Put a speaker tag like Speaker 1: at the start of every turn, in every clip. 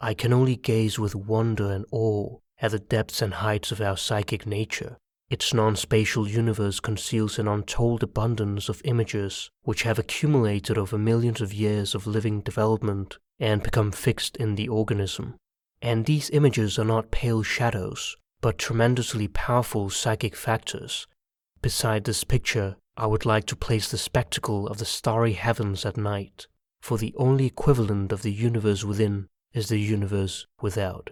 Speaker 1: I can only gaze with wonder and awe at the depths and heights of our psychic nature. Its non spatial universe conceals an untold abundance of images which have accumulated over millions of years of living development and become fixed in the organism. And these images are not pale shadows, but tremendously powerful psychic factors. Beside this picture, I would like to place the spectacle of the starry heavens at night, for the only equivalent of the universe within is the universe without.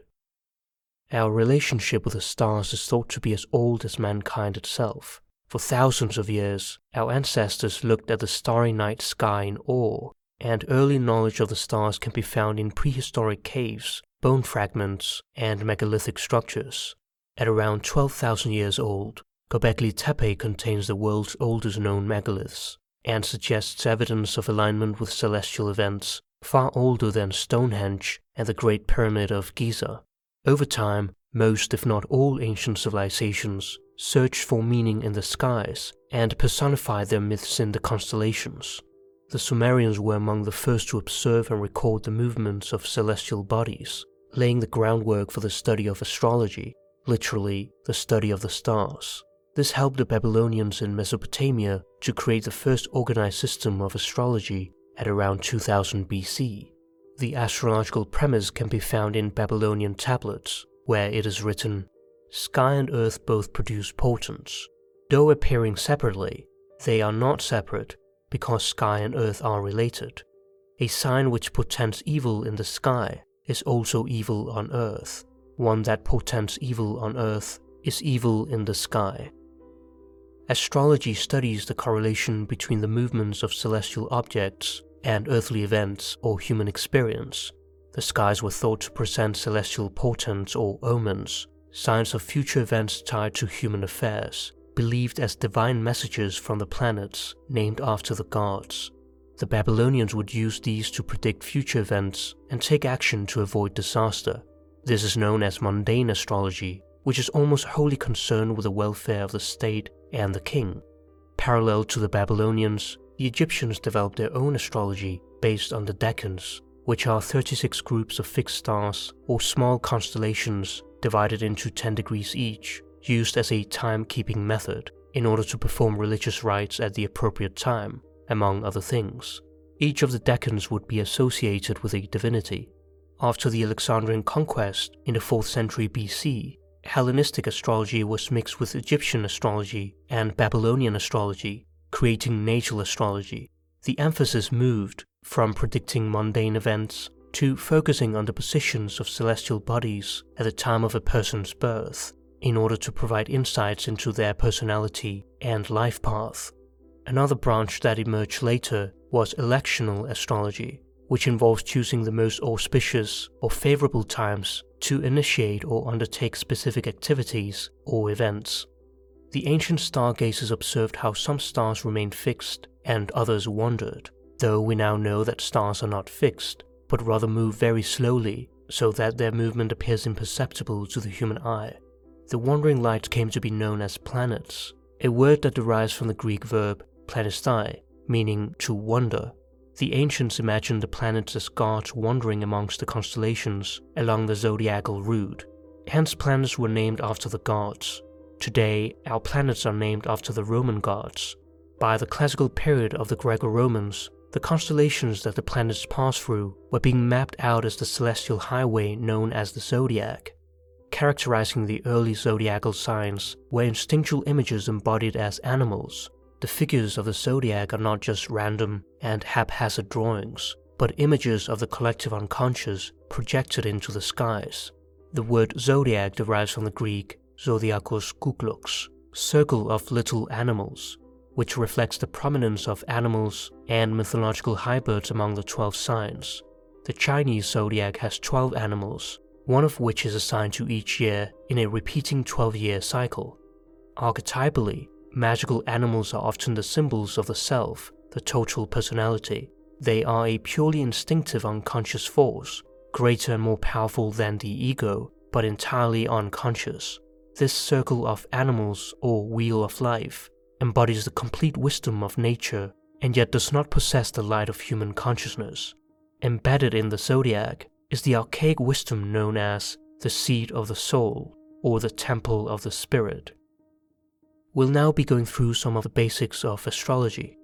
Speaker 1: Our relationship with the stars is thought to be as old as mankind itself. For thousands of years, our ancestors looked at the starry night sky in awe, and early knowledge of the stars can be found in prehistoric caves, bone fragments, and megalithic structures. At around 12,000 years old, Göbekli Tepe contains the world's oldest known megaliths and suggests evidence of alignment with celestial events far older than Stonehenge and the Great Pyramid of Giza. Over time, most, if not all, ancient civilizations searched for meaning in the skies and personified their myths in the constellations. The Sumerians were among the first to observe and record the movements of celestial bodies, laying the groundwork for the study of astrology, literally, the study of the stars. This helped the Babylonians in Mesopotamia to create the first organized system of astrology at around 2000 BC. The astrological premise can be found in Babylonian tablets, where it is written Sky and earth both produce portents. Though appearing separately, they are not separate because sky and earth are related. A sign which portends evil in the sky is also evil on earth. One that portends evil on earth is evil in the sky. Astrology studies the correlation between the movements of celestial objects and earthly events or human experience. The skies were thought to present celestial portents or omens, signs of future events tied to human affairs, believed as divine messages from the planets named after the gods. The Babylonians would use these to predict future events and take action to avoid disaster. This is known as mundane astrology, which is almost wholly concerned with the welfare of the state and the king. Parallel to the Babylonians, the Egyptians developed their own astrology based on the decans, which are 36 groups of fixed stars or small constellations divided into 10 degrees each, used as a timekeeping method in order to perform religious rites at the appropriate time, among other things. Each of the decans would be associated with a divinity. After the Alexandrian conquest in the 4th century BC, Hellenistic astrology was mixed with Egyptian astrology and Babylonian astrology creating natal astrology, the emphasis moved from predicting mundane events to focusing on the positions of celestial bodies at the time of a person's birth in order to provide insights into their personality and life path. Another branch that emerged later was electional astrology, which involves choosing the most auspicious or favorable times to initiate or undertake specific activities or events. The ancient stargazers observed how some stars remained fixed and others wandered, though we now know that stars are not fixed, but rather move very slowly so that their movement appears imperceptible to the human eye. The wandering lights came to be known as planets, a word that derives from the Greek verb planasthai, meaning to wander. The ancients imagined the planets as gods wandering amongst the constellations along the zodiacal route. Hence, planets were named after the gods, Today, our planets are named after the Roman gods. By the classical period of the Greco Romans, the constellations that the planets pass through were being mapped out as the celestial highway known as the zodiac. Characterizing the early zodiacal signs were instinctual images embodied as animals. The figures of the zodiac are not just random and haphazard drawings, but images of the collective unconscious projected into the skies. The word zodiac derives from the Greek Zodiacos Kuklos, circle of little animals, which reflects the prominence of animals and mythological hybrids among the 12 signs. The Chinese zodiac has 12 animals, one of which is assigned to each year in a repeating 12 year cycle. Archetypally, magical animals are often the symbols of the self, the total personality. They are a purely instinctive unconscious force, greater and more powerful than the ego, but entirely unconscious. This circle of animals or wheel of life embodies the complete wisdom of nature and yet does not possess the light of human consciousness. Embedded in the zodiac is the archaic wisdom known as the seat of the soul or the temple of the spirit. We'll now be going through some of the basics of astrology.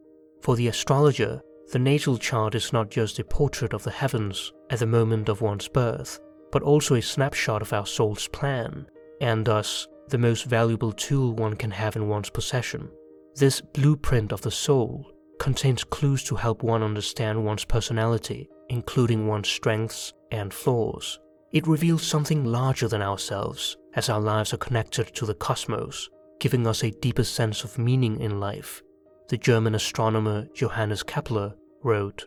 Speaker 1: For the astrologer, the natal chart is not just a portrait of the heavens at the moment of one's birth, but also a snapshot of our soul's plan, and thus the most valuable tool one can have in one's possession. This blueprint of the soul contains clues to help one understand one's personality, including one's strengths and flaws. It reveals something larger than ourselves, as our lives are connected to the cosmos, giving us a deeper sense of meaning in life. The German astronomer Johannes Kepler wrote,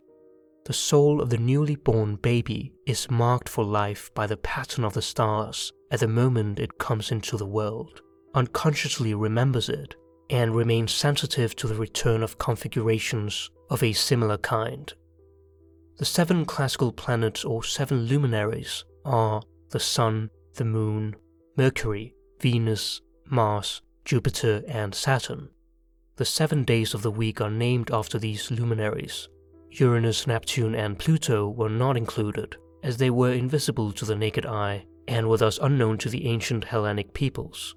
Speaker 1: The soul of the newly born baby is marked for life by the pattern of the stars at the moment it comes into the world, unconsciously remembers it, and remains sensitive to the return of configurations of a similar kind. The seven classical planets or seven luminaries are the Sun, the Moon, Mercury, Venus, Mars, Jupiter, and Saturn. The seven days of the week are named after these luminaries. Uranus, Neptune, and Pluto were not included, as they were invisible to the naked eye and were thus unknown to the ancient Hellenic peoples.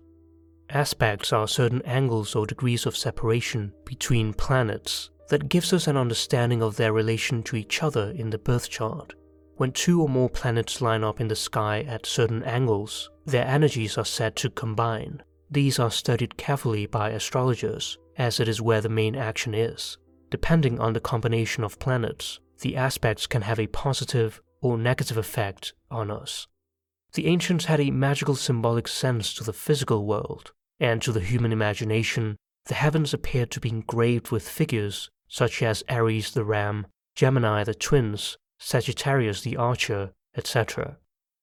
Speaker 1: Aspects are certain angles or degrees of separation between planets that gives us an understanding of their relation to each other in the birth chart. When two or more planets line up in the sky at certain angles, their energies are said to combine. These are studied carefully by astrologers, as it is where the main action is. Depending on the combination of planets, the aspects can have a positive or negative effect on us. The ancients had a magical symbolic sense to the physical world, and to the human imagination, the heavens appeared to be engraved with figures such as Aries the ram, Gemini the twins, Sagittarius the archer, etc.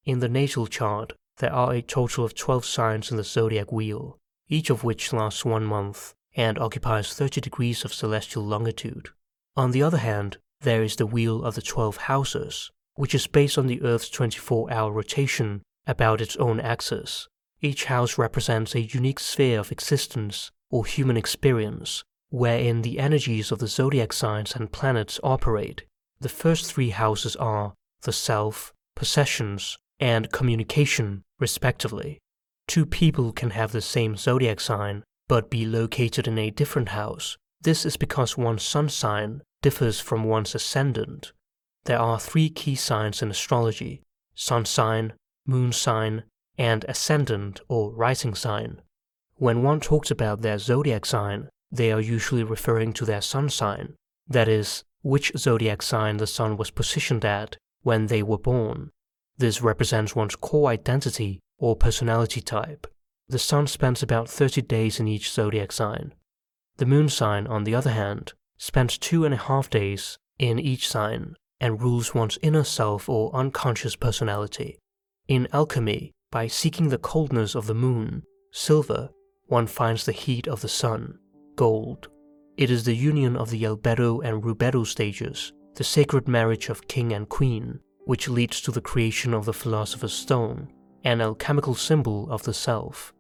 Speaker 1: In the natal chart, there are a total of 12 signs in the zodiac wheel, each of which lasts one month and occupies 30 degrees of celestial longitude. On the other hand, there is the wheel of the 12 houses, which is based on the Earth's 24 hour rotation about its own axis. Each house represents a unique sphere of existence or human experience, wherein the energies of the zodiac signs and planets operate the first three houses are the self, possessions, and communication, respectively. Two people can have the same zodiac sign, but be located in a different house. This is because one's sun sign differs from one's ascendant. There are three key signs in astrology sun sign, moon sign, and ascendant or rising sign. When one talks about their zodiac sign, they are usually referring to their sun sign, that is, which zodiac sign the sun was positioned at when they were born. This represents one's core identity or personality type. The sun spends about 30 days in each zodiac sign. The moon sign, on the other hand, spends two and a half days in each sign and rules one's inner self or unconscious personality. In alchemy, by seeking the coldness of the moon, silver, one finds the heat of the sun, gold, it is the union of the albedo and rubedo stages, the sacred marriage of king and queen, which leads to the creation of the philosopher's stone, an alchemical symbol of the self.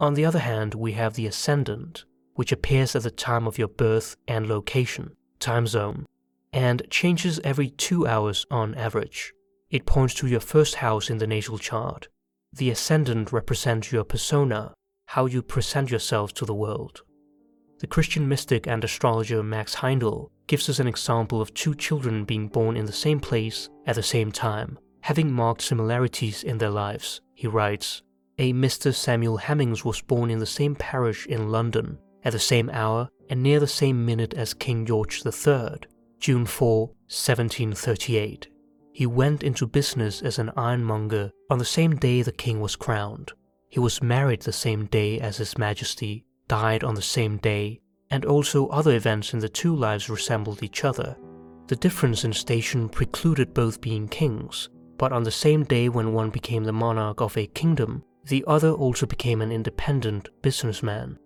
Speaker 1: On the other hand, we have the ascendant, which appears at the time of your birth and location, time zone, and changes every two hours on average. It points to your first house in the natal chart. The ascendant represents your persona, how you present yourself to the world. The Christian mystic and astrologer Max Heindel gives us an example of two children being born in the same place at the same time, having marked similarities in their lives. He writes, A Mr. Samuel Hemmings was born in the same parish in London, at the same hour and near the same minute as King George III, June 4, 1738. He went into business as an ironmonger on the same day the king was crowned. He was married the same day as His Majesty died on the same day, and also other events in the two lives resembled each other. The difference in station precluded both being kings, but on the same day when one became the monarch of a kingdom, the other also became an independent businessman.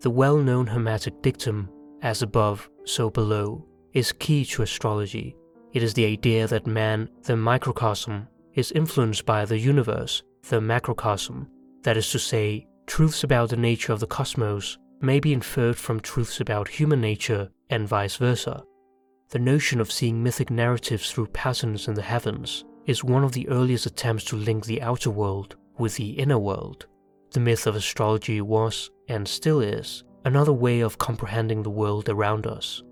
Speaker 1: The well known Hermetic dictum, as above, so below, is key to astrology. It is the idea that man, the microcosm, is influenced by the universe, the macrocosm, that is to say, truths about the nature of the cosmos may be inferred from truths about human nature and vice versa. The notion of seeing mythic narratives through patterns in the heavens is one of the earliest attempts to link the outer world with the inner world. The myth of astrology was, and still is, another way of comprehending the world around us.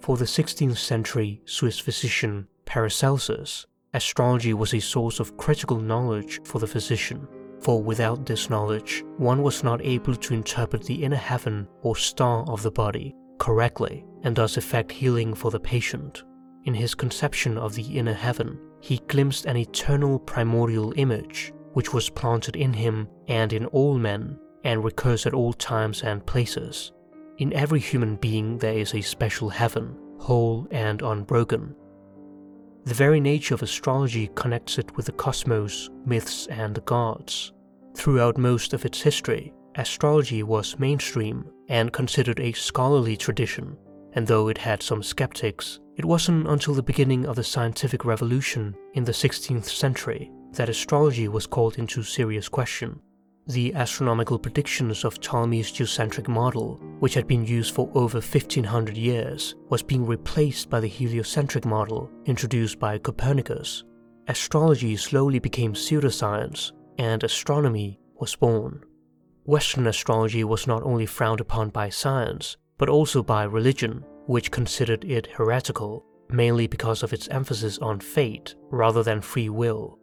Speaker 1: For the 16th century Swiss physician Paracelsus, astrology was a source of critical knowledge for the physician, for without this knowledge, one was not able to interpret the inner heaven or star of the body correctly and thus effect healing for the patient. In his conception of the inner heaven, he glimpsed an eternal primordial image which was planted in him and in all men and recurs at all times and places. In every human being there is a special heaven, whole and unbroken. The very nature of astrology connects it with the cosmos, myths, and the gods. Throughout most of its history, astrology was mainstream and considered a scholarly tradition, and though it had some skeptics, it wasn't until the beginning of the scientific revolution in the 16th century that astrology was called into serious question. The astronomical predictions of Ptolemy's geocentric model, which had been used for over 1500 years, was being replaced by the heliocentric model introduced by Copernicus. Astrology slowly became pseudoscience, and astronomy was born. Western astrology was not only frowned upon by science, but also by religion, which considered it heretical, mainly because of its emphasis on fate rather than free will.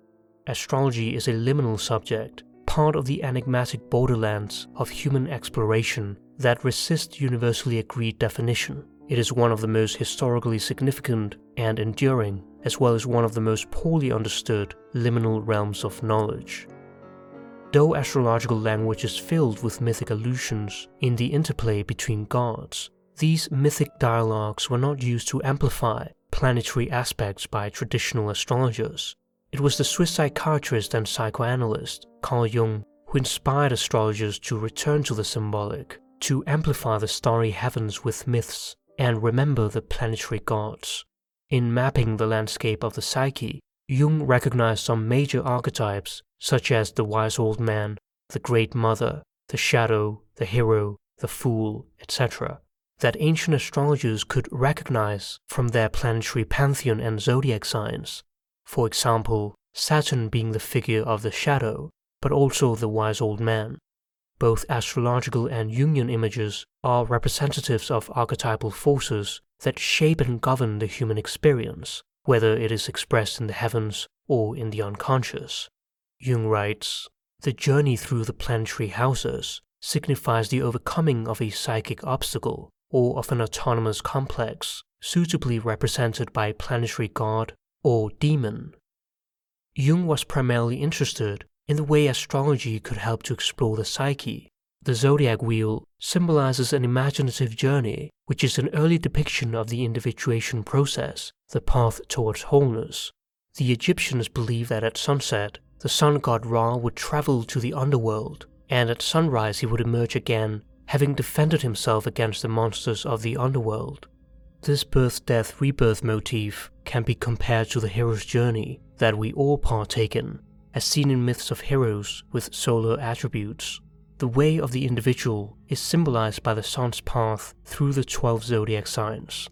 Speaker 1: Astrology is a liminal subject, part of the enigmatic borderlands of human exploration that resist universally agreed definition. It is one of the most historically significant and enduring, as well as one of the most poorly understood liminal realms of knowledge. Though astrological language is filled with mythic allusions in the interplay between gods, these mythic dialogues were not used to amplify planetary aspects by traditional astrologers. It was the Swiss psychiatrist and psychoanalyst Carl Jung who inspired astrologers to return to the symbolic, to amplify the starry heavens with myths, and remember the planetary gods. In mapping the landscape of the psyche, Jung recognized some major archetypes such as the wise old man, the great mother, the shadow, the hero, the fool, etc., that ancient astrologers could recognize from their planetary pantheon and zodiac signs. For example, Saturn being the figure of the shadow, but also the wise old man. Both astrological and Jungian images are representatives of archetypal forces that shape and govern the human experience, whether it is expressed in the heavens or in the unconscious. Jung writes, The journey through the planetary houses signifies the overcoming of a psychic obstacle or of an autonomous complex, suitably represented by planetary god or demon. Jung was primarily interested in the way astrology could help to explore the psyche. The zodiac wheel symbolizes an imaginative journey, which is an early depiction of the individuation process, the path towards wholeness. The Egyptians believed that at sunset, the sun god Ra would travel to the underworld, and at sunrise he would emerge again, having defended himself against the monsters of the underworld. This birth death rebirth motif can be compared to the hero's journey that we all partake in, as seen in myths of heroes with solar attributes. The way of the individual is symbolized by the sun's path through the 12 zodiac signs.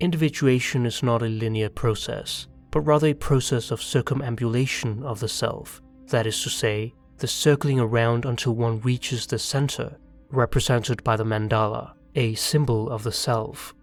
Speaker 1: Individuation is not a linear process, but rather a process of circumambulation of the self, that is to say, the circling around until one reaches the center, represented by the mandala, a symbol of the self.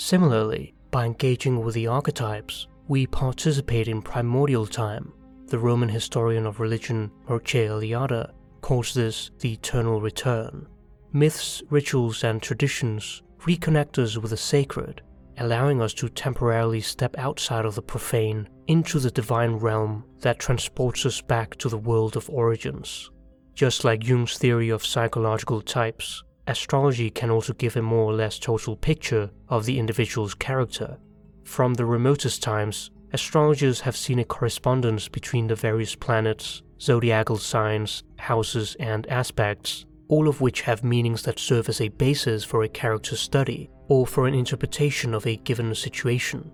Speaker 1: Similarly, by engaging with the archetypes, we participate in primordial time. The Roman historian of religion Mircea Eliade calls this the eternal return. Myths, rituals, and traditions reconnect us with the sacred allowing us to temporarily step outside of the profane into the divine realm that transports us back to the world of origins. Just like Jung's theory of psychological types, astrology can also give a more or less total picture of the individual's character. From the remotest times, astrologers have seen a correspondence between the various planets, zodiacal signs, houses, and aspects, all of which have meanings that serve as a basis for a character study or for an interpretation of a given situation.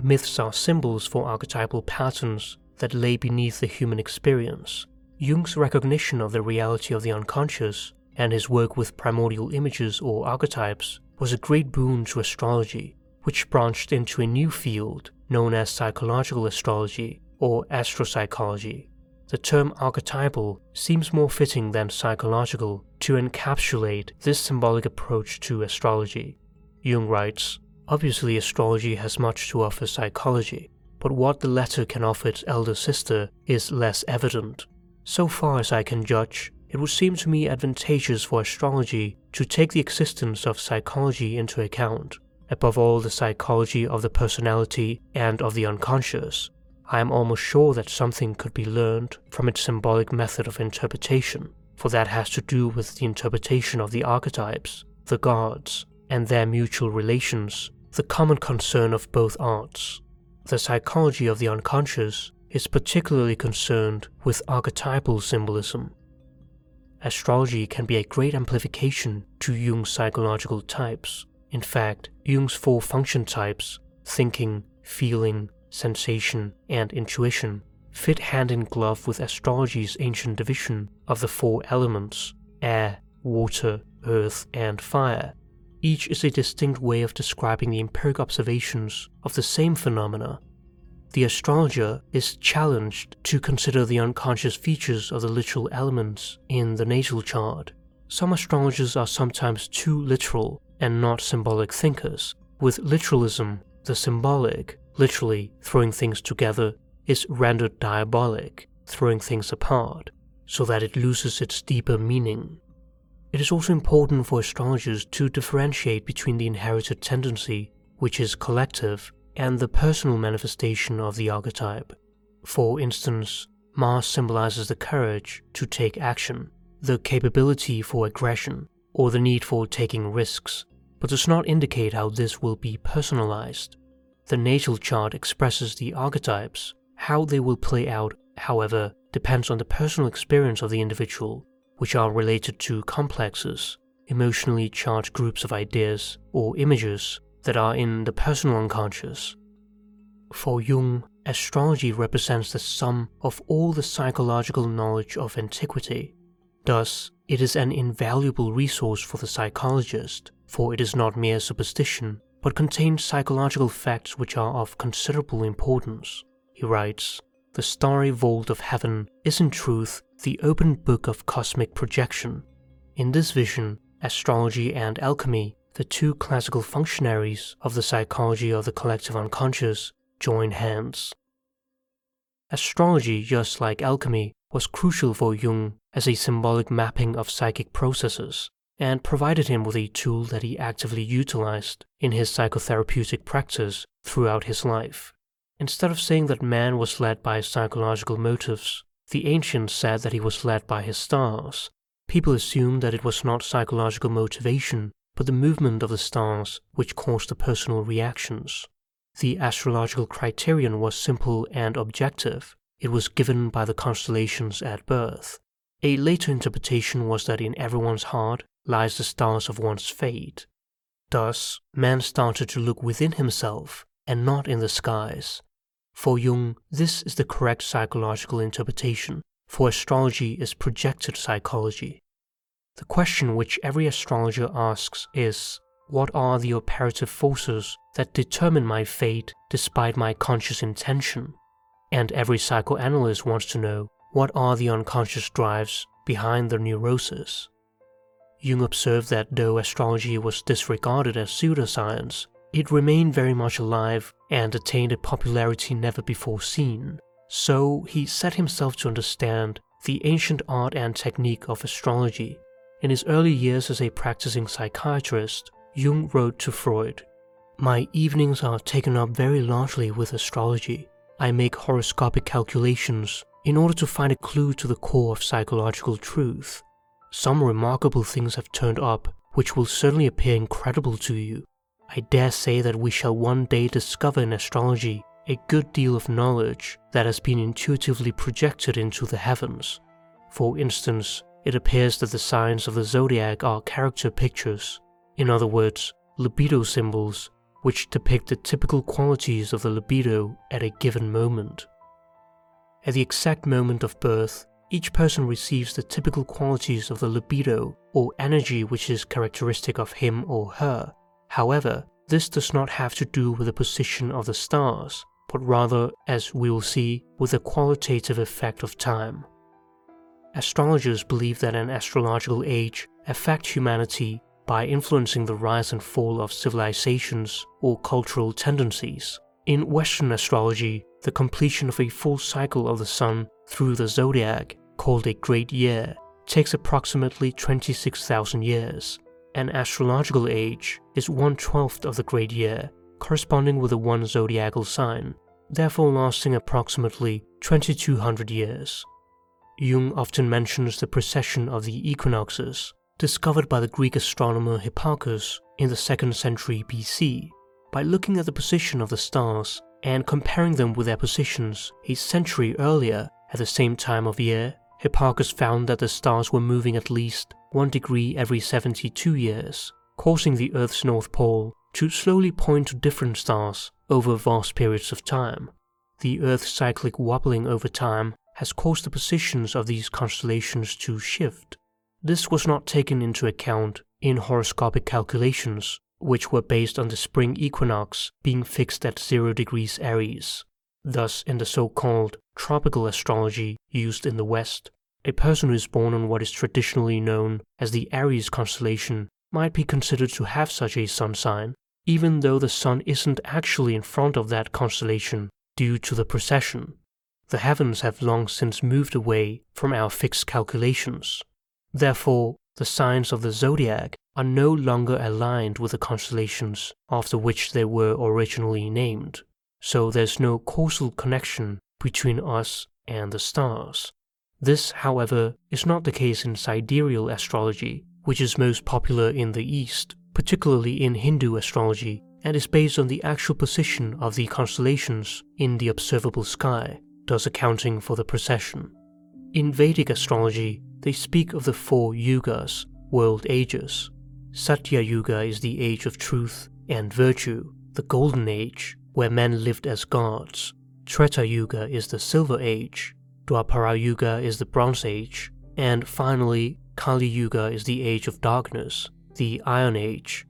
Speaker 1: Myths are symbols for archetypal patterns that lay beneath the human experience. Jung's recognition of the reality of the unconscious and his work with primordial images or archetypes was a great boon to astrology, which branched into a new field known as psychological astrology or astropsychology. The term archetypal seems more fitting than psychological to encapsulate this symbolic approach to astrology. Jung writes Obviously, astrology has much to offer psychology, but what the latter can offer its elder sister is less evident. So far as I can judge, it would seem to me advantageous for astrology to take the existence of psychology into account, above all the psychology of the personality and of the unconscious. I am almost sure that something could be learned from its symbolic method of interpretation, for that has to do with the interpretation of the archetypes, the gods, and their mutual relations, the common concern of both arts. The psychology of the unconscious is particularly concerned with archetypal symbolism. Astrology can be a great amplification to Jung's psychological types. In fact, Jung's four function types thinking, feeling, sensation, and intuition fit hand in glove with astrology's ancient division of the four elements air, water, earth, and fire. Each is a distinct way of describing the empiric observations of the same phenomena the astrologer is challenged to consider the unconscious features of the literal elements in the natal chart. Some astrologers are sometimes too literal and not symbolic thinkers. With literalism, the symbolic, literally throwing things together, is rendered diabolic, throwing things apart, so that it loses its deeper meaning. It is also important for astrologers to differentiate between the inherited tendency, which is collective, and the personal manifestation of the archetype. For instance, Mars symbolizes the courage to take action, the capability for aggression, or the need for taking risks, but does not indicate how this will be personalized. The natal chart expresses the archetypes. How they will play out, however, depends on the personal experience of the individual, which are related to complexes, emotionally charged groups of ideas or images that are in the personal unconscious. For Jung, astrology represents the sum of all the psychological knowledge of antiquity. Thus, it is an invaluable resource for the psychologist, for it is not mere superstition, but contains psychological facts which are of considerable importance. He writes, The starry vault of heaven is in truth the open book of cosmic projection. In this vision, astrology and alchemy the two classical functionaries of the psychology of the collective unconscious join hands. Astrology, just like alchemy, was crucial for Jung as a symbolic mapping of psychic processes and provided him with a tool that he actively utilized in his psychotherapeutic practice throughout his life. Instead of saying that man was led by psychological motives, the ancients said that he was led by his stars. People assumed that it was not psychological motivation, but the movement of the stars which caused the personal reactions. The astrological criterion was simple and objective. It was given by the constellations at birth. A later interpretation was that in everyone's heart lies the stars of one's fate. Thus, man started to look within himself and not in the skies. For Jung, this is the correct psychological interpretation, for astrology is projected psychology. The question which every astrologer asks is What are the operative forces that determine my fate despite my conscious intention? And every psychoanalyst wants to know what are the unconscious drives behind the neurosis? Jung observed that though astrology was disregarded as pseudoscience, it remained very much alive and attained a popularity never before seen. So he set himself to understand the ancient art and technique of astrology in his early years as a practicing psychiatrist, Jung wrote to Freud My evenings are taken up very largely with astrology. I make horoscopic calculations in order to find a clue to the core of psychological truth. Some remarkable things have turned up which will certainly appear incredible to you. I dare say that we shall one day discover in astrology a good deal of knowledge that has been intuitively projected into the heavens. For instance, it appears that the signs of the zodiac are character pictures, in other words, libido symbols, which depict the typical qualities of the libido at a given moment. At the exact moment of birth, each person receives the typical qualities of the libido or energy which is characteristic of him or her. However, this does not have to do with the position of the stars, but rather, as we will see, with the qualitative effect of time. Astrologers believe that an astrological age affects humanity by influencing the rise and fall of civilizations or cultural tendencies. In Western astrology, the completion of a full cycle of the sun through the zodiac, called a great year, takes approximately 26,000 years. An astrological age is one twelfth of the great year, corresponding with the one zodiacal sign, therefore lasting approximately 2200 years. Jung often mentions the precession of the equinoxes, discovered by the Greek astronomer Hipparchus in the 2nd century BC. By looking at the position of the stars and comparing them with their positions a century earlier at the same time of year, Hipparchus found that the stars were moving at least one degree every 72 years, causing the Earth's North Pole to slowly point to different stars over vast periods of time. The Earth's cyclic wobbling over time has caused the positions of these constellations to shift. This was not taken into account in horoscopic calculations, which were based on the spring equinox being fixed at 0 degrees Aries. Thus, in the so called tropical astrology used in the West, a person who is born on what is traditionally known as the Aries constellation might be considered to have such a sun sign, even though the sun isn't actually in front of that constellation due to the precession. The heavens have long since moved away from our fixed calculations. Therefore, the signs of the zodiac are no longer aligned with the constellations after which they were originally named, so there's no causal connection between us and the stars. This, however, is not the case in sidereal astrology, which is most popular in the East, particularly in Hindu astrology, and is based on the actual position of the constellations in the observable sky, thus accounting for the precession. In Vedic astrology, they speak of the four yugas, world ages. Satya Yuga is the age of truth and virtue, the golden age, where men lived as gods. Treta Yuga is the silver age, Dwapara Yuga is the bronze age, and finally, Kali Yuga is the age of darkness, the iron age.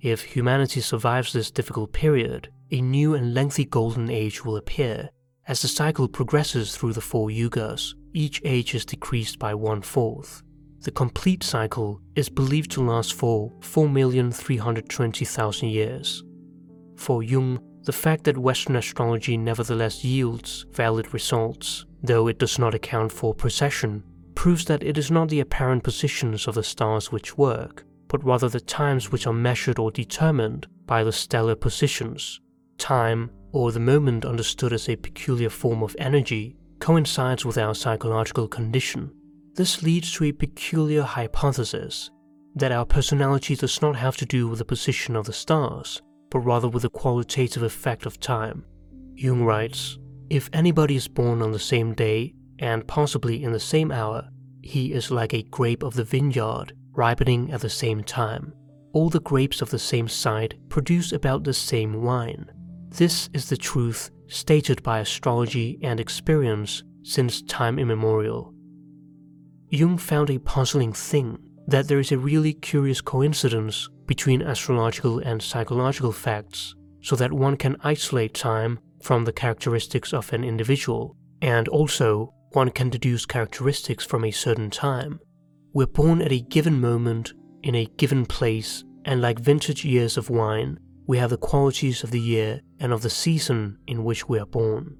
Speaker 1: If humanity survives this difficult period, a new and lengthy golden age will appear. As the cycle progresses through the four yugas, each age is decreased by one fourth. The complete cycle is believed to last for 4,320,000 years. For Jung, the fact that Western astrology nevertheless yields valid results, though it does not account for precession, proves that it is not the apparent positions of the stars which work, but rather the times which are measured or determined by the stellar positions. Time, or the moment understood as a peculiar form of energy, coincides with our psychological condition. This leads to a peculiar hypothesis that our personality does not have to do with the position of the stars, but rather with the qualitative effect of time. Jung writes If anybody is born on the same day, and possibly in the same hour, he is like a grape of the vineyard, ripening at the same time. All the grapes of the same side produce about the same wine. This is the truth stated by astrology and experience since time immemorial. Jung found a puzzling thing that there is a really curious coincidence between astrological and psychological facts, so that one can isolate time from the characteristics of an individual, and also one can deduce characteristics from a certain time. We're born at a given moment, in a given place, and like vintage years of wine, we have the qualities of the year and of the season in which we are born.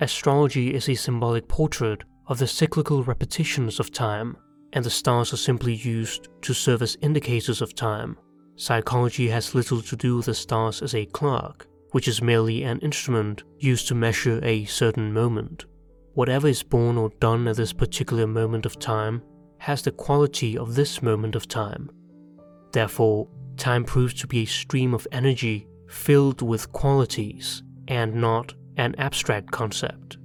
Speaker 1: Astrology is a symbolic portrait of the cyclical repetitions of time, and the stars are simply used to serve as indicators of time. Psychology has little to do with the stars as a clock, which is merely an instrument used to measure a certain moment. Whatever is born or done at this particular moment of time has the quality of this moment of time. Therefore, time proves to be a stream of energy filled with qualities and not an abstract concept.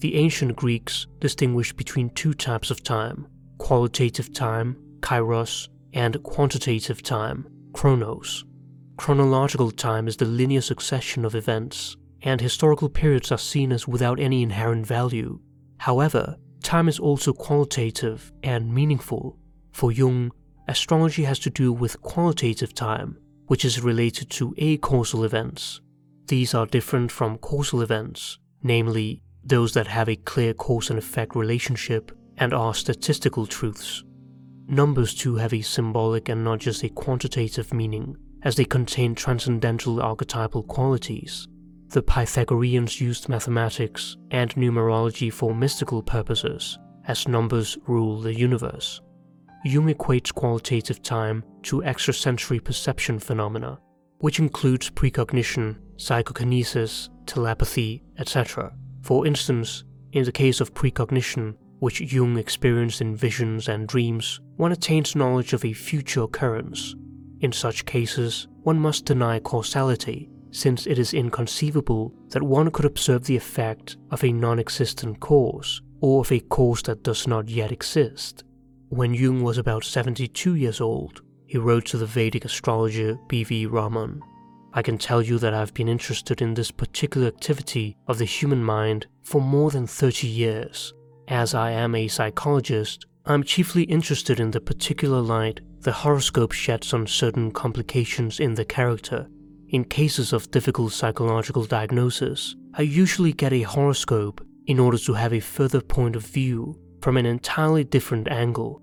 Speaker 1: The ancient Greeks distinguished between two types of time qualitative time, kairos, and quantitative time, chronos. Chronological time is the linear succession of events, and historical periods are seen as without any inherent value. However, time is also qualitative and meaningful. For Jung, astrology has to do with qualitative time, which is related to acausal events. these are different from causal events, namely, those that have a clear cause and effect relationship and are statistical truths. Numbers too have a symbolic and not just a quantitative meaning, as they contain transcendental archetypal qualities. The Pythagoreans used mathematics and numerology for mystical purposes, as numbers rule the universe. Jung equates qualitative time to extrasensory perception phenomena, which includes precognition, psychokinesis, telepathy, etc. For instance, in the case of precognition, which Jung experienced in visions and dreams, one attains knowledge of a future occurrence. In such cases, one must deny causality, since it is inconceivable that one could observe the effect of a non existent cause, or of a cause that does not yet exist. When Jung was about 72 years old, he wrote to the Vedic astrologer B.V. Raman I can tell you that I've been interested in this particular activity of the human mind for more than 30 years. As I am a psychologist, I'm chiefly interested in the particular light the horoscope sheds on certain complications in the character. In cases of difficult psychological diagnosis, I usually get a horoscope in order to have a further point of view from an entirely different angle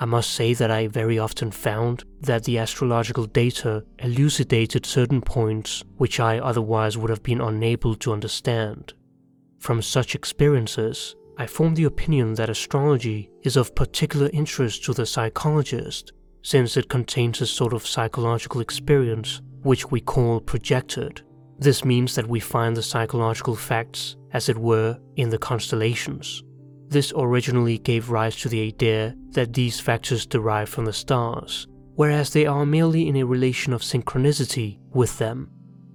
Speaker 1: I must say that I very often found that the astrological data elucidated certain points which I otherwise would have been unable to understand. From such experiences, I formed the opinion that astrology is of particular interest to the psychologist, since it contains a sort of psychological experience which we call projected. This means that we find the psychological facts, as it were, in the constellations. This originally gave rise to the idea that these factors derive from the stars, whereas they are merely in a relation of synchronicity with them.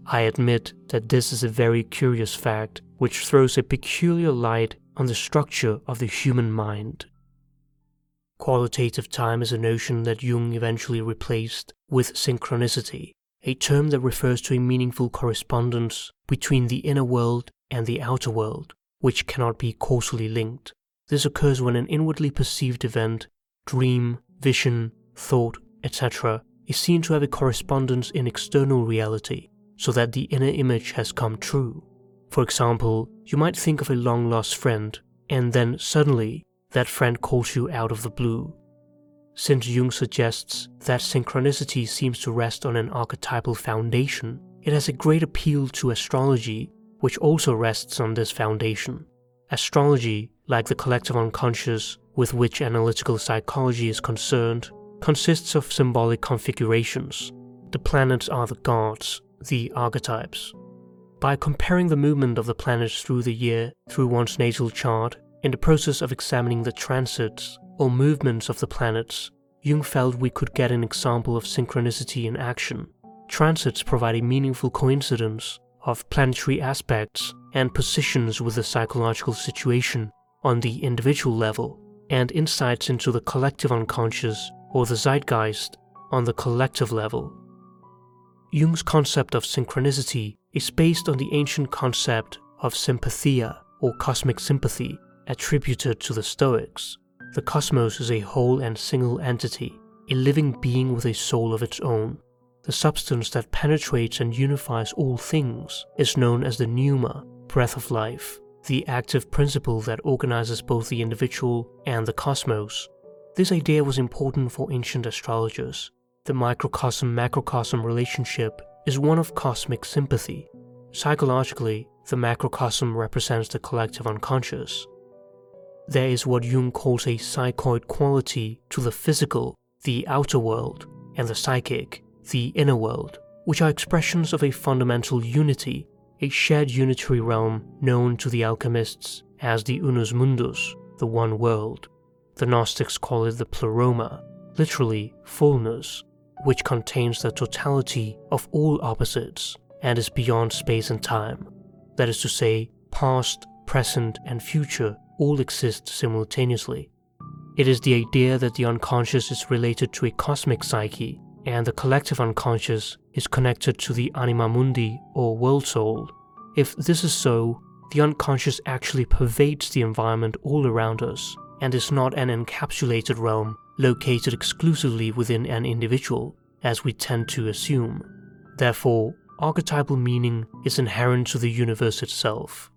Speaker 1: I admit that this is a very curious fact which throws a peculiar light on the structure of the human mind. Qualitative time is a notion that Jung eventually replaced with synchronicity, a term that refers to a meaningful correspondence between the inner world and the outer world, which cannot be causally linked. This occurs when an inwardly perceived event, dream, vision, thought, etc., is seen to have a correspondence in external reality, so that the inner image has come true. For example, you might think of a long lost friend, and then suddenly that friend calls you out of the blue. Since Jung suggests that synchronicity seems to rest on an archetypal foundation, it has a great appeal to astrology, which also rests on this foundation. Astrology like the collective unconscious with which analytical psychology is concerned, consists of symbolic configurations. The planets are the gods, the archetypes. By comparing the movement of the planets through the year through one's natal chart, in the process of examining the transits or movements of the planets, Jung felt we could get an example of synchronicity in action. Transits provide a meaningful coincidence of planetary aspects and positions with the psychological situation on the individual level and insights into the collective unconscious or the zeitgeist on the collective level. Jung's concept of synchronicity is based on the ancient concept of sympatheia or cosmic sympathy attributed to the Stoics. The cosmos is a whole and single entity, a living being with a soul of its own. The substance that penetrates and unifies all things is known as the pneuma, breath of life the active principle that organizes both the individual and the cosmos. This idea was important for ancient astrologers. The microcosm macrocosm relationship is one of cosmic sympathy. Psychologically, the macrocosm represents the collective unconscious. There is what Jung calls a psychoid quality to the physical, the outer world, and the psychic, the inner world, which are expressions of a fundamental unity a shared unitary realm known to the alchemists as the unus mundus, the one world. The Gnostics call it the pleroma, literally fullness, which contains the totality of all opposites and is beyond space and time. That is to say, past, present, and future all exist simultaneously. It is the idea that the unconscious is related to a cosmic psyche and the collective unconscious is connected to the anima mundi or world soul. If this is so, the unconscious actually pervades the environment all around us and is not an encapsulated realm located exclusively within an individual, as we tend to assume. Therefore, archetypal meaning is inherent to the universe itself.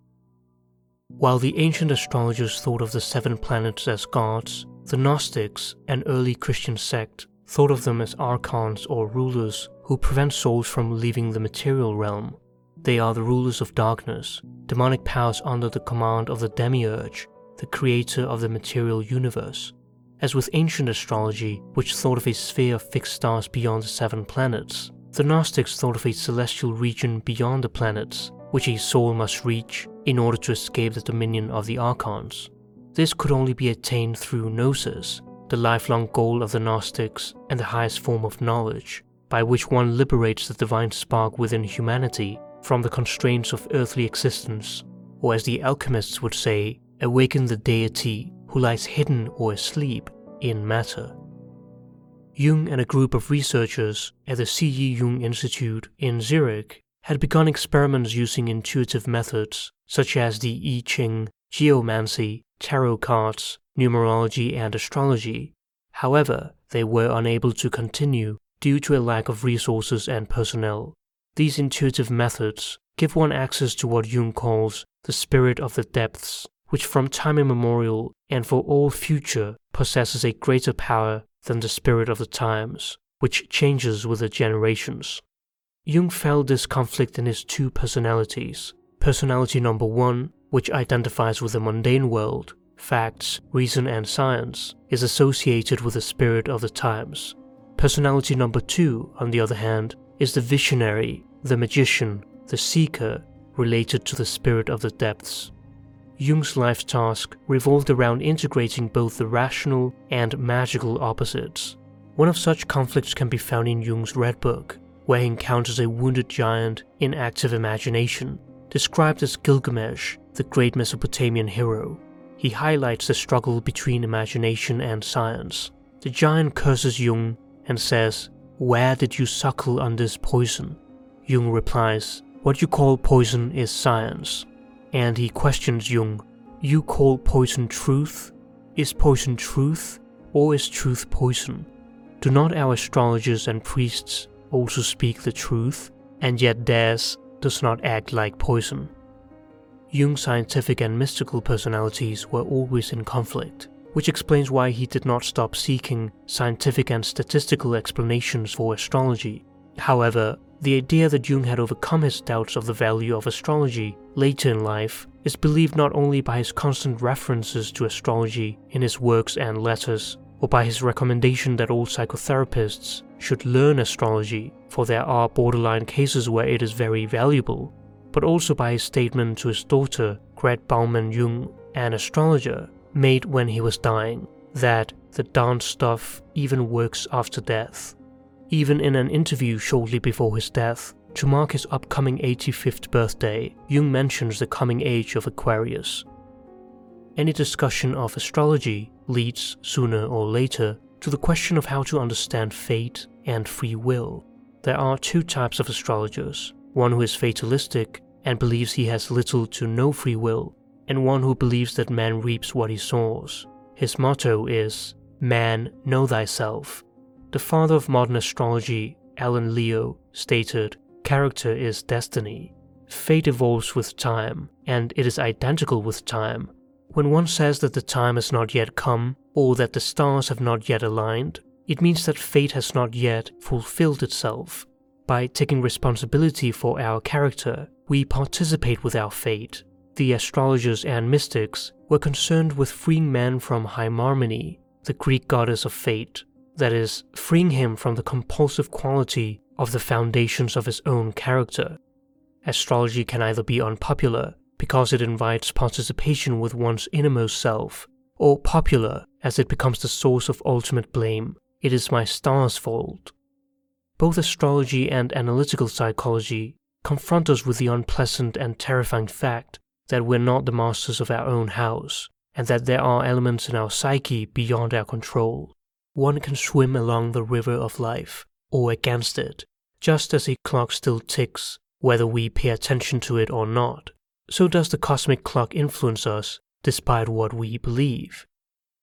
Speaker 1: While the ancient astrologers thought of the seven planets as gods, the Gnostics, an early Christian sect, thought of them as archons or rulers who prevent souls from leaving the material realm. They are the rulers of darkness, demonic powers under the command of the demiurge, the creator of the material universe. As with ancient astrology, which thought of a sphere of fixed stars beyond the seven planets, the Gnostics thought of a celestial region beyond the planets, which a soul must reach in order to escape the dominion of the archons. This could only be attained through gnosis, the lifelong goal of the Gnostics and the highest form of knowledge, by which one liberates the divine spark within humanity from the constraints of earthly existence, or as the alchemists would say, awaken the deity who lies hidden or asleep in matter. Jung and a group of researchers at the C.G. Jung Institute in Zurich had begun experiments using intuitive methods such as the I Ching, geomancy, tarot cards, numerology, and astrology. However, they were unable to continue due to a lack of resources and personnel. These intuitive methods give one access to what Jung calls the spirit of the depths, which from time immemorial and for all future possesses a greater power than the spirit of the times, which changes with the generations. Jung felt this conflict in his two personalities. Personality number one, which identifies with the mundane world, facts, reason, and science, is associated with the spirit of the times. Personality number two, on the other hand, is the visionary, the magician, the seeker, related to the spirit of the depths. Jung's life task revolved around integrating both the rational and magical opposites. One of such conflicts can be found in Jung's Red Book, where he encounters a wounded giant in active imagination, described as Gilgamesh, the great Mesopotamian hero. He highlights the struggle between imagination and science. The giant curses Jung and says, Where did you suckle on this poison? Jung replies, What you call poison is science and he questions Jung You call poison truth? Is poison truth, or is truth poison? Do not our astrologers and priests also speak the truth, and yet theirs does not act like poison? Jung's scientific and mystical personalities were always in conflict, which explains why he did not stop seeking scientific and statistical explanations for astrology. However, the idea that Jung had overcome his doubts of the value of astrology later in life is believed not only by his constant references to astrology in his works and letters, or by his recommendation that all psychotherapists should learn astrology, for there are borderline cases where it is very valuable, but also by his statement to his daughter, Gret Baumann Jung, an astrologer, made when he was dying, that the darn stuff even works after death. Even in an interview shortly before his death, to mark his upcoming 85th birthday, Jung mentions the coming age of Aquarius. Any discussion of astrology leads, sooner or later, to the question of how to understand fate and free will. There are two types of astrologers one who is fatalistic and believes he has little to no free will, and one who believes that man reaps what he sows. His motto is Man, know thyself, the father of modern astrology, Alan Leo, stated Character is destiny. Fate evolves with time, and it is identical with time. When one says that the time has not yet come, or that the stars have not yet aligned, it means that fate has not yet fulfilled itself. By taking responsibility for our character, we participate with our fate. The astrologers and mystics were concerned with freeing man from Heimarmene, the Greek goddess of fate, that is, freeing him from the compulsive quality of the foundations of his own character. Astrology can either be unpopular because it invites participation with one's innermost self, or popular as it becomes the source of ultimate blame. It is my star's fault. Both astrology and analytical psychology confront us with the unpleasant and terrifying fact that we're not the masters of our own house, and that there are elements in our psyche beyond our control. One can swim along the river of life, or against it, just as a clock still ticks, whether we pay attention to it or not. So does the cosmic clock influence us, despite what we believe.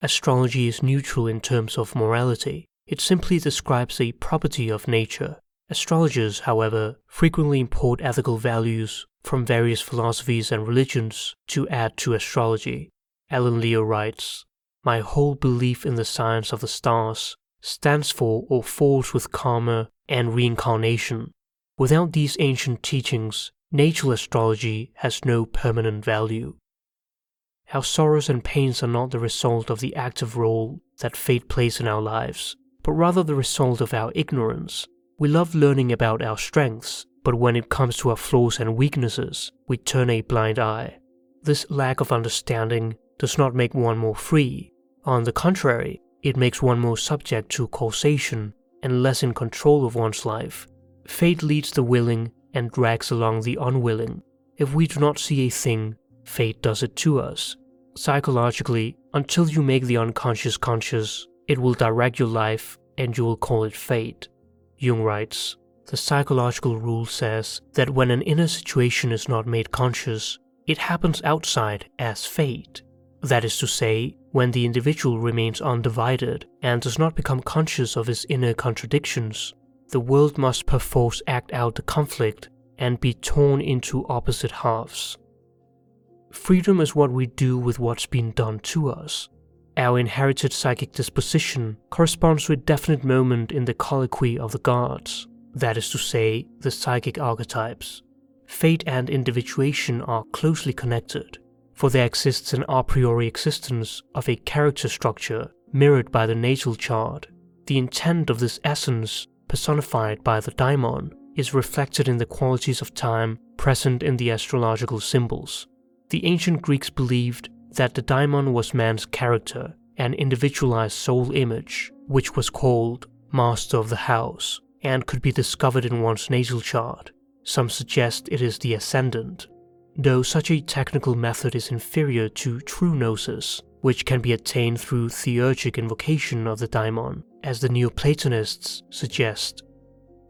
Speaker 1: Astrology is neutral in terms of morality. It simply describes a property of nature. Astrologers, however, frequently import ethical values from various philosophies and religions to add to astrology. Alan Leo writes, My whole belief in the science of the stars stands for or falls with karma and reincarnation. Without these ancient teachings, natural astrology has no permanent value. Our sorrows and pains are not the result of the active role that fate plays in our lives, but rather the result of our ignorance. We love learning about our strengths, but when it comes to our flaws and weaknesses, we turn a blind eye. This lack of understanding does not make one more free. On the contrary, it makes one more subject to causation and less in control of one's life. Fate leads the willing and drags along the unwilling. If we do not see a thing, fate does it to us. Psychologically, until you make the unconscious conscious, it will direct your life and you will call it fate. Jung writes, the psychological rule says that when an inner situation is not made conscious, it happens outside as fate. That is to say, when the individual remains undivided and does not become conscious of his inner contradictions, the world must perforce act out the conflict and be torn into opposite halves. Freedom is what we do with what's been done to us. Our inherited psychic disposition corresponds to a definite moment in the colloquy of the gods, that is to say, the psychic archetypes. Fate and individuation are closely connected, for there exists an a priori existence of a character structure mirrored by the natal chart. The intent of this essence, personified by the daimon, is reflected in the qualities of time present in the astrological symbols. The ancient Greeks believed that the daimon was man's character, an individualized soul image, which was called master of the house, and could be discovered in one's natal chart. Some suggest it is the ascendant, though such a technical method is inferior to true gnosis, which can be attained through theurgic invocation of the daimon, as the Neoplatonists suggest.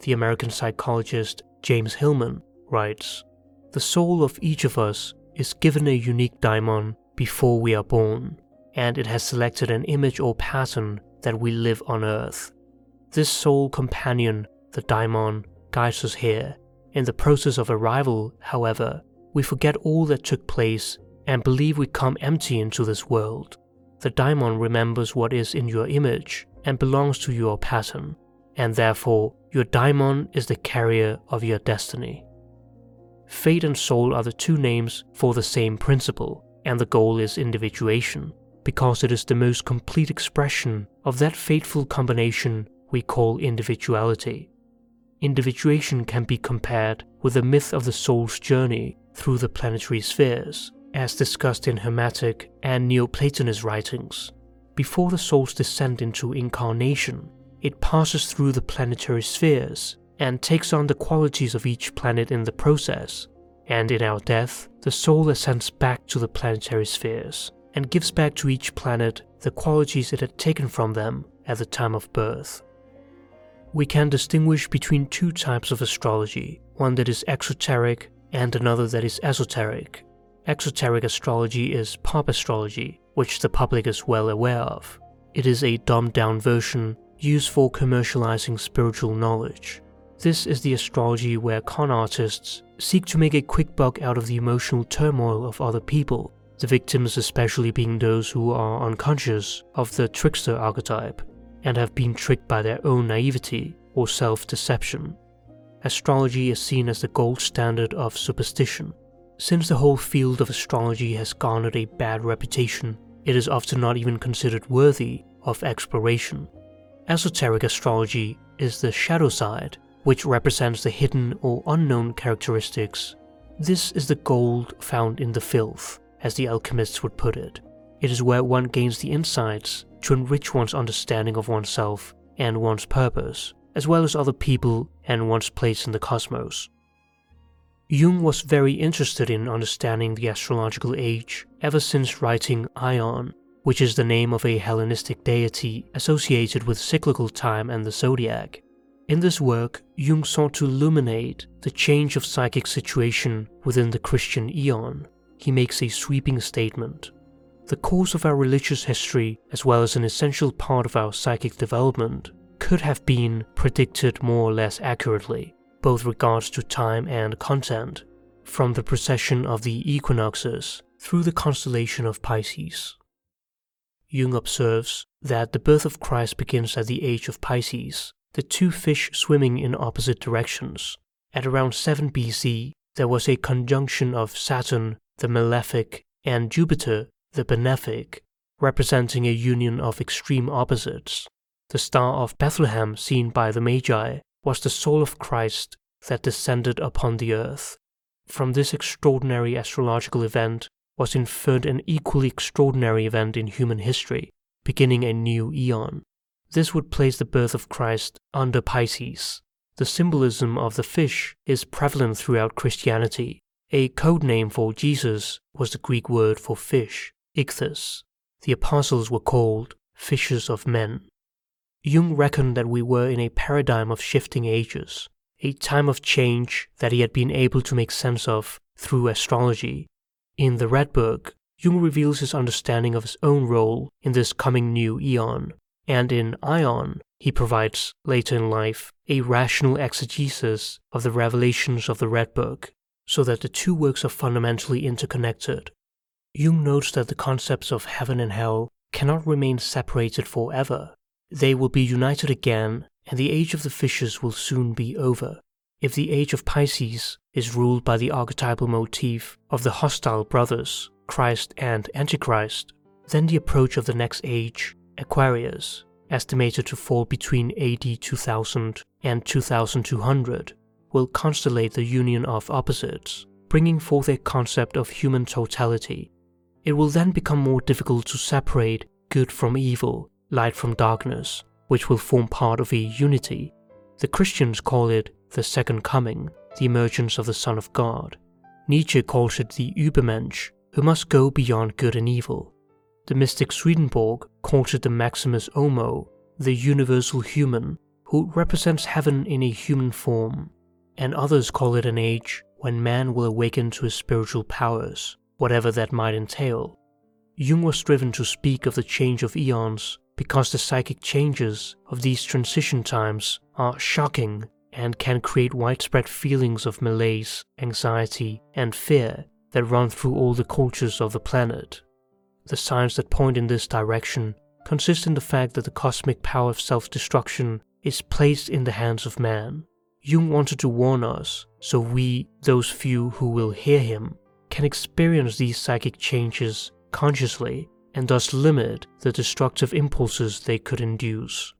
Speaker 1: The American psychologist James Hillman writes The soul of each of us is given a unique daimon before we are born, and it has selected an image or pattern that we live on Earth. This soul companion, the daimon, guides us here. In the process of arrival, however, we forget all that took place and believe we come empty into this world. The daimon remembers what is in your image and belongs to your pattern, and therefore your daimon is the carrier of your destiny. Fate and soul are the two names for the same principle, and the goal is individuation, because it is the most complete expression of that fateful combination we call individuality. Individuation can be compared with the myth of the soul's journey through the planetary spheres, as discussed in Hermetic and Neoplatonist writings. Before the soul's descent into incarnation, it passes through the planetary spheres and takes on the qualities of each planet in the process. And in our death, the soul ascends back to the planetary spheres and gives back to each planet the qualities it had taken from them at the time of birth. We can distinguish between two types of astrology, one that is exoteric and another that is esoteric. Exoteric astrology is pop astrology, which the public is well aware of. It is a dumbed down version used for commercializing spiritual knowledge. This is the astrology where con artists seek to make a quick buck out of the emotional turmoil of other people, the victims especially being those who are unconscious of the trickster archetype and have been tricked by their own naivety or self deception astrology is seen as the gold standard of superstition. Since the whole field of astrology has garnered a bad reputation, it is often not even considered worthy of exploration. Esoteric astrology is the shadow side, which represents the hidden or unknown characteristics. This is the gold found in the filth, as the alchemists would put it. It is where one gains the insights to enrich one's understanding of oneself and one's purpose as well as other people and one's place in the cosmos. Jung was very interested in understanding the astrological age ever since writing Aion, which is the name of a Hellenistic deity associated with cyclical time and the zodiac. In this work, Jung sought to illuminate the change of psychic situation within the Christian eon. He makes a sweeping statement. The course of our religious history, as well as an essential part of our psychic development, could have been predicted more or less accurately, both regards to time and content, from the precession of the equinoxes through the constellation of Pisces. Jung observes that the birth of Christ begins at the age of Pisces, the two fish swimming in opposite directions. At around 7 BC, there was a conjunction of Saturn, the malefic, and Jupiter, the benefic, representing a union of extreme opposites. The star of Bethlehem, seen by the Magi, was the soul of Christ that descended upon the earth. From this extraordinary astrological event was inferred an equally extraordinary event in human history, beginning a new eon. This would place the birth of Christ under Pisces. The symbolism of the fish is prevalent throughout Christianity. A code name for Jesus was the Greek word for fish, ichthys. The apostles were called fishers of men. Jung reckoned that we were in a paradigm of shifting ages, a time of change that he had been able to make sense of through astrology in the Red Book, Jung reveals his understanding of his own role in this coming new eon, and in Aion, he provides, later in life, a rational exegesis of the revelations of the Red Book, so that the two works are fundamentally interconnected. Jung notes that the concepts of heaven and hell cannot remain separated forever. They will be united again, and the age of the fishes will soon be over. If the age of Pisces is ruled by the archetypal motif of the hostile brothers, Christ and Antichrist, then the approach of the next age, Aquarius, estimated to fall between AD 2000 and 2200, will constellate the union of opposites, bringing forth a concept of human totality. It will then become more difficult to separate good from evil, light from darkness, which will form part of a unity. The Christians call it the second coming, the emergence of the Son of God. Nietzsche calls it the Übermensch, who must go beyond good and evil. The mystic Swedenborg calls it the Maximus Homo, the universal human, who represents heaven in a human form. And others call it an age when man will awaken to his spiritual powers, whatever that might entail. Jung was driven to speak of the change of eons because the psychic changes of these transition times are shocking and can create widespread feelings of malaise, anxiety, and fear that run through all the cultures of the planet. The signs that point in this direction consist in the fact that the cosmic power of self destruction is placed in the hands of man. Jung wanted to warn us so we, those few who will hear him, can experience these psychic changes consciously and thus limit the destructive impulses they could induce.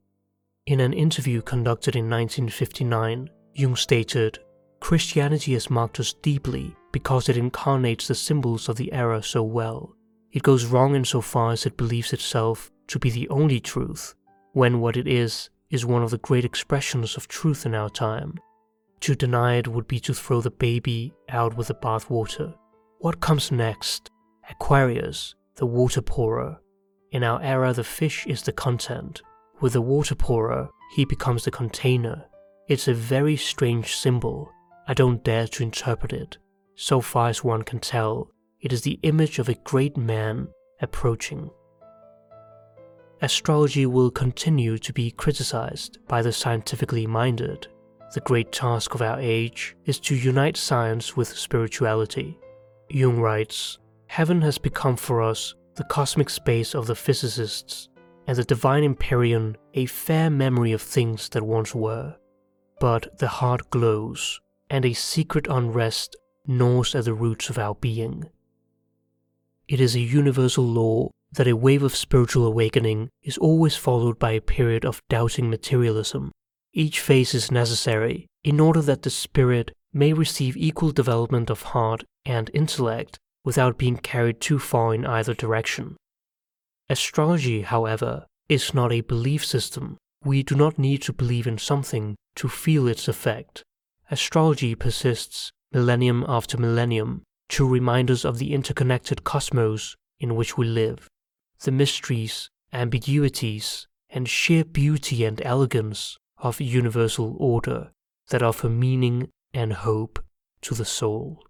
Speaker 1: In an interview conducted in 1959, Jung stated, Christianity has marked us deeply because it incarnates the symbols of the era so well. It goes wrong insofar as it believes itself to be the only truth, when what it is is one of the great expressions of truth in our time. To deny it would be to throw the baby out with the bathwater. What comes next? Aquarius, the water pourer. In our era, the fish is the content, with the water pourer, he becomes the container. It's a very strange symbol. I don't dare to interpret it. So far as one can tell, it is the image of a great man approaching. Astrology will continue to be criticized by the scientifically minded. The great task of our age is to unite science with spirituality. Jung writes Heaven has become for us the cosmic space of the physicists and the divine Empyrean a fair memory of things that once were. But the heart glows, and a secret unrest gnaws at the roots of our being. It is a universal law that a wave of spiritual awakening is always followed by a period of doubting materialism. Each phase is necessary in order that the spirit may receive equal development of heart and intellect without being carried too far in either direction. Astrology, however, is not a belief system. We do not need to believe in something to feel its effect. Astrology persists millennium after millennium to remind us of the interconnected cosmos in which we live, the mysteries, ambiguities, and sheer beauty and elegance of universal order that offer meaning and hope to the soul.